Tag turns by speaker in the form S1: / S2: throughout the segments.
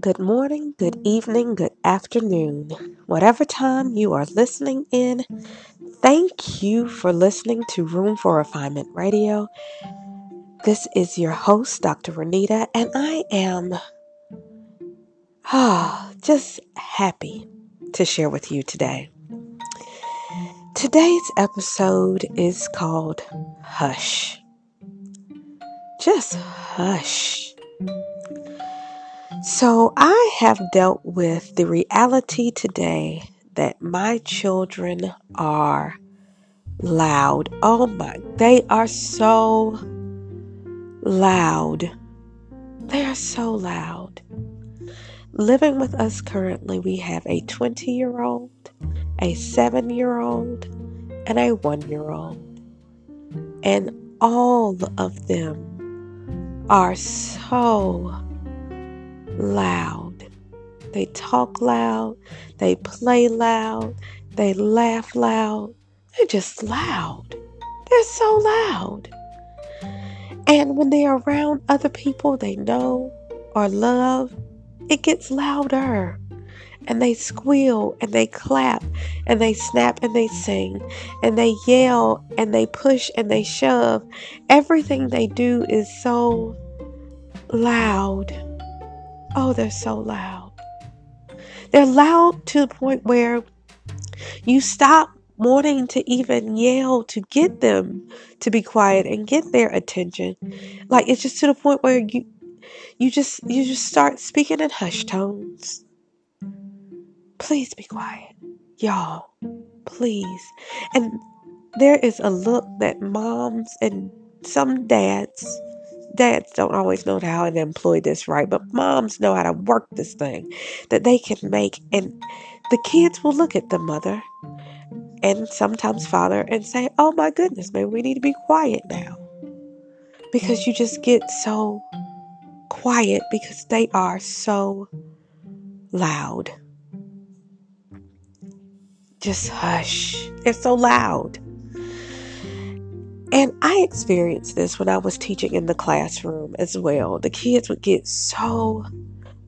S1: good morning, good evening, good afternoon. Whatever time you are listening in, thank you for listening to Room for Refinement Radio. This is your host, Dr. Renita, and I am ah, just happy to share with you today. Today's episode is called Hush. Just hush. So, I have dealt with the reality today that my children are loud. Oh my, they are so loud. They are so loud. Living with us currently, we have a 20 year old, a 7 year old, and a 1 year old. And all of them are so loud. They talk loud, they play loud, they laugh loud. They're just loud. They're so loud. And when they're around other people they know or love, it gets louder. And they squeal and they clap and they snap and they sing and they yell and they push and they shove. Everything they do is so loud. Oh, they're so loud. They're loud to the point where you stop wanting to even yell to get them to be quiet and get their attention. Like it's just to the point where you you just you just start speaking in hush tones. Please be quiet. Y'all, please. And there is a look that moms and some dads dads don't always know how to employ this right, but moms know how to work this thing that they can make. And the kids will look at the mother and sometimes father and say, Oh my goodness, maybe we need to be quiet now. Because you just get so quiet because they are so loud. Just hush. They're so loud. And I experienced this when I was teaching in the classroom as well. The kids would get so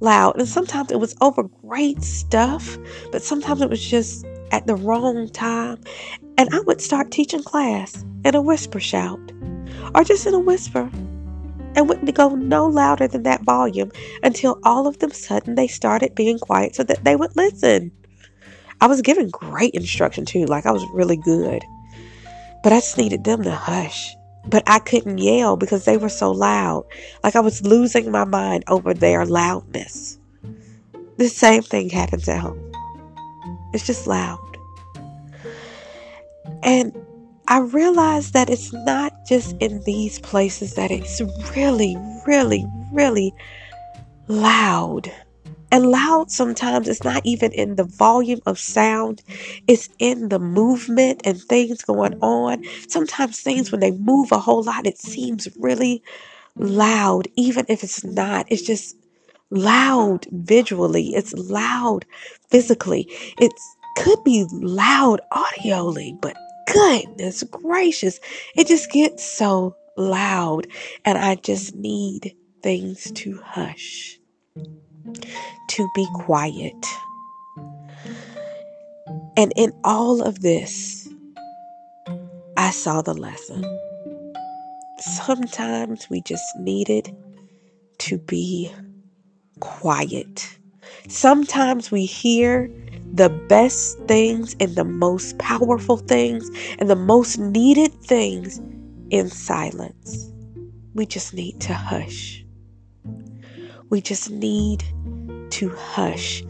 S1: loud, and sometimes it was over great stuff, but sometimes it was just at the wrong time. And I would start teaching class in a whisper shout, or just in a whisper, and wouldn't go no louder than that volume until all of them sudden they started being quiet so that they would listen. I was giving great instruction too, like I was really good. But I just needed them to hush. But I couldn't yell because they were so loud. Like I was losing my mind over their loudness. The same thing happens at home. It's just loud. And I realized that it's not just in these places that it's really, really, really loud. And loud sometimes it's not even in the volume of sound, it's in the movement and things going on. Sometimes things, when they move a whole lot, it seems really loud, even if it's not. It's just loud visually, it's loud physically. It could be loud audioly, but goodness gracious, it just gets so loud, and I just need things to hush to be quiet. And in all of this, I saw the lesson. Sometimes we just needed to be quiet. Sometimes we hear the best things and the most powerful things and the most needed things in silence. We just need to hush. We just need to hush.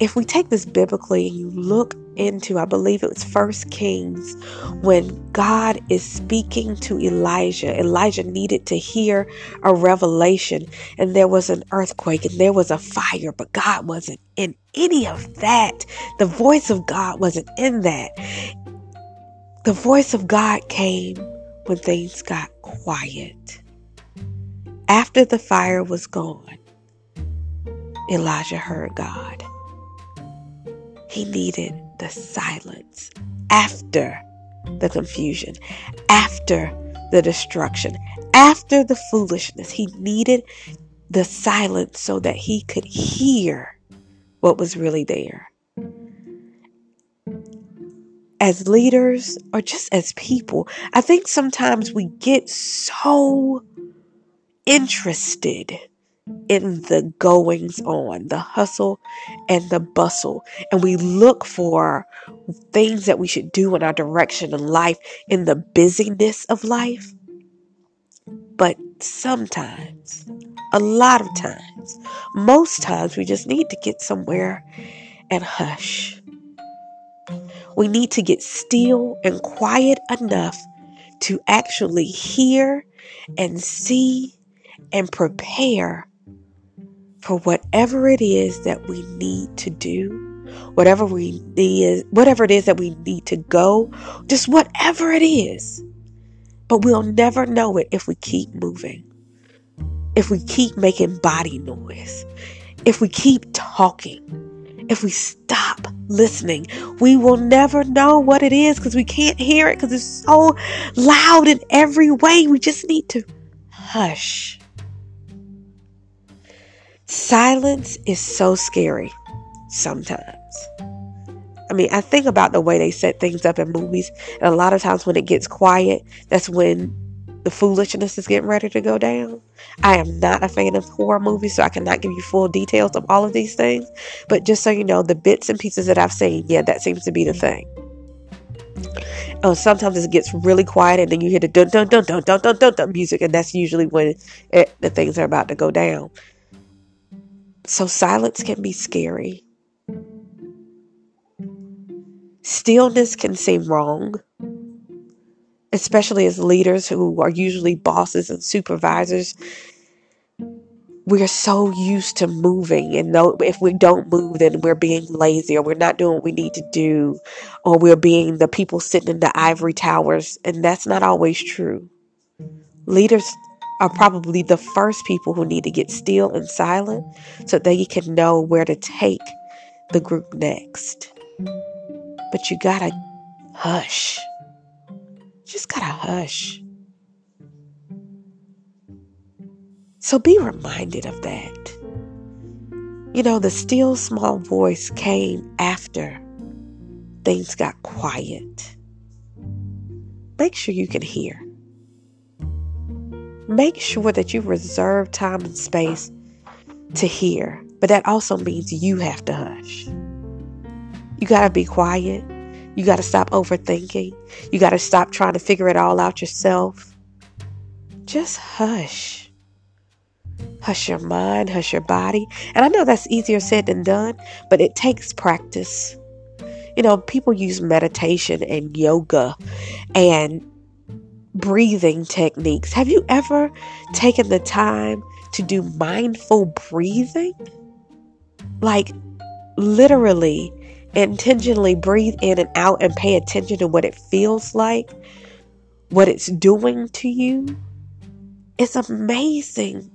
S1: If we take this biblically and you look into, I believe it was First Kings, when God is speaking to Elijah, Elijah needed to hear a revelation, and there was an earthquake and there was a fire, but God wasn't in any of that. The voice of God wasn't in that. The voice of God came when things got quiet. After the fire was gone, Elijah heard God. He needed the silence after the confusion, after the destruction, after the foolishness. He needed the silence so that he could hear what was really there. As leaders or just as people, I think sometimes we get so interested in the goings on, the hustle and the bustle. And we look for things that we should do in our direction in life, in the busyness of life. But sometimes, a lot of times, most times, we just need to get somewhere and hush. We need to get still and quiet enough to actually hear and see and prepare for whatever it is that we need to do, whatever we need, whatever it is that we need to go, just whatever it is. But we'll never know it if we keep moving, if we keep making body noise, if we keep talking, if we stop listening. We will never know what it is because we can't hear it because it's so loud in every way. We just need to hush Silence is so scary sometimes. I mean, I think about the way they set things up in movies, and a lot of times when it gets quiet, that's when the foolishness is getting ready to go down. I am not a fan of horror movies, so I cannot give you full details of all of these things. But just so you know, the bits and pieces that I've seen, yeah, that seems to be the thing. Oh, sometimes it gets really quiet, and then you hear the dun dun dun dun dun dun dun, dun music, and that's usually when it, the things are about to go down. So silence can be scary. Stillness can seem wrong, especially as leaders who are usually bosses and supervisors. We are so used to moving, and if we don't move, then we're being lazy or we're not doing what we need to do, or we're being the people sitting in the ivory towers, and that's not always true. Leaders are probably the first people who need to get still and silent so they can know where to take the group next. But you gotta hush. just gotta hush. So be reminded of that. You know, the still small voice came after things got quiet. Make sure you can hear make sure that you reserve time and space to hear. But that also means you have to hush. You got to be quiet. You got to stop overthinking. You got to stop trying to figure it all out yourself. Just hush. Hush your mind, hush your body. And I know that's easier said than done, but it takes practice. You know, people use meditation and yoga and breathing techniques. Have you ever taken the time to do mindful breathing? Like literally intentionally breathe in and out and pay attention to what it feels like, what it's doing to you. It's amazing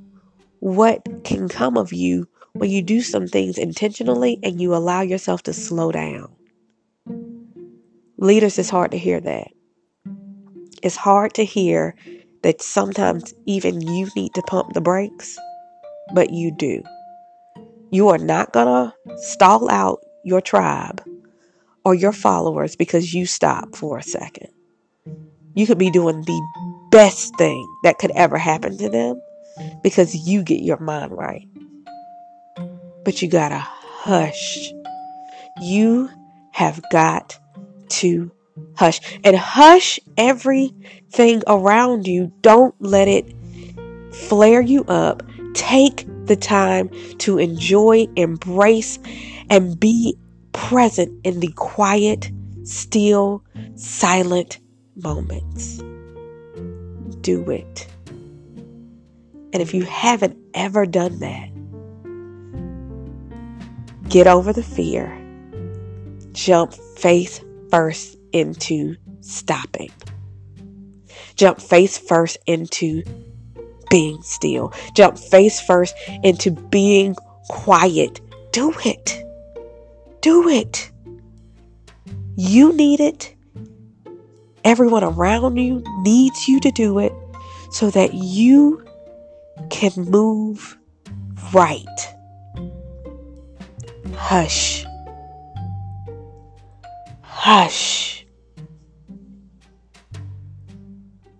S1: what can come of you when you do some things intentionally and you allow yourself to slow down. Leaders, it's hard to hear that. It's hard to hear that sometimes even you need to pump the brakes, but you do. You are not going to stall out your tribe or your followers because you stop for a second. You could be doing the best thing that could ever happen to them because you get your mind right. But you gotta hush. You have got to hush and hush everything around you. Don't let it flare you up. Take the time to enjoy, embrace, and be present in the quiet, still, silent moments. Do it. And if you haven't ever done that, get over the fear, jump face first into stopping. Jump face first into being still. Jump face first into being quiet. Do it. Do it. You need it. Everyone around you needs you to do it so that you can move right. Hush. Hush.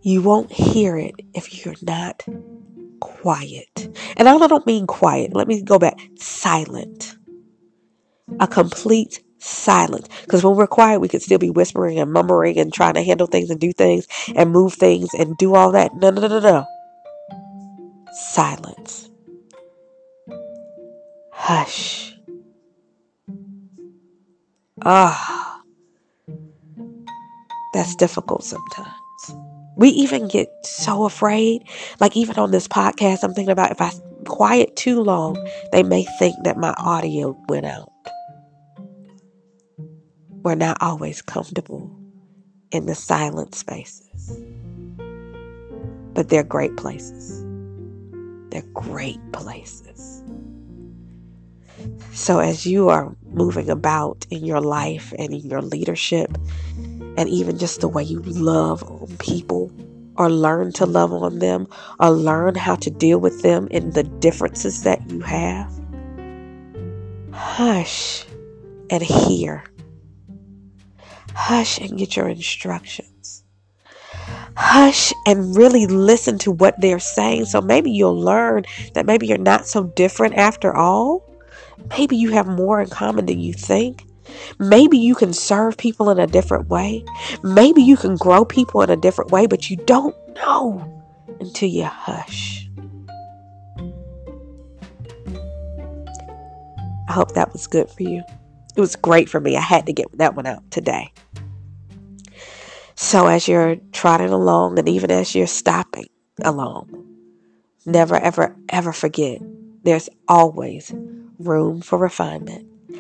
S1: You won't hear it if you're not quiet. And I don't mean quiet. Let me go back. Silent. A complete silence. Because when we're quiet, we could still be whispering and murmuring and trying to handle things and do things and move things and do all that. No, no, no, no, no. Silence. Hush. Ah. That's difficult sometimes. We even get so afraid. Like, even on this podcast, I'm thinking about if I quiet too long, they may think that my audio went out. We're not always comfortable in the silent spaces, but they're great places. They're great places. So, as you are moving about in your life and in your leadership, and even just the way you love on people, or learn to love on them, or learn how to deal with them in the differences that you have, hush and hear Hush and get your instructions. Hush and really listen to what they're saying. So maybe you'll learn that maybe you're not so different after all. Maybe you have more in common than you think. Maybe you can serve people in a different way. Maybe you can grow people in a different way, but you don't know until you hush. I hope that was good for you. It was great for me. I had to get that one out today. So, as you're trotting along and even as you're stopping along, never, ever, ever forget there's always room for refinement.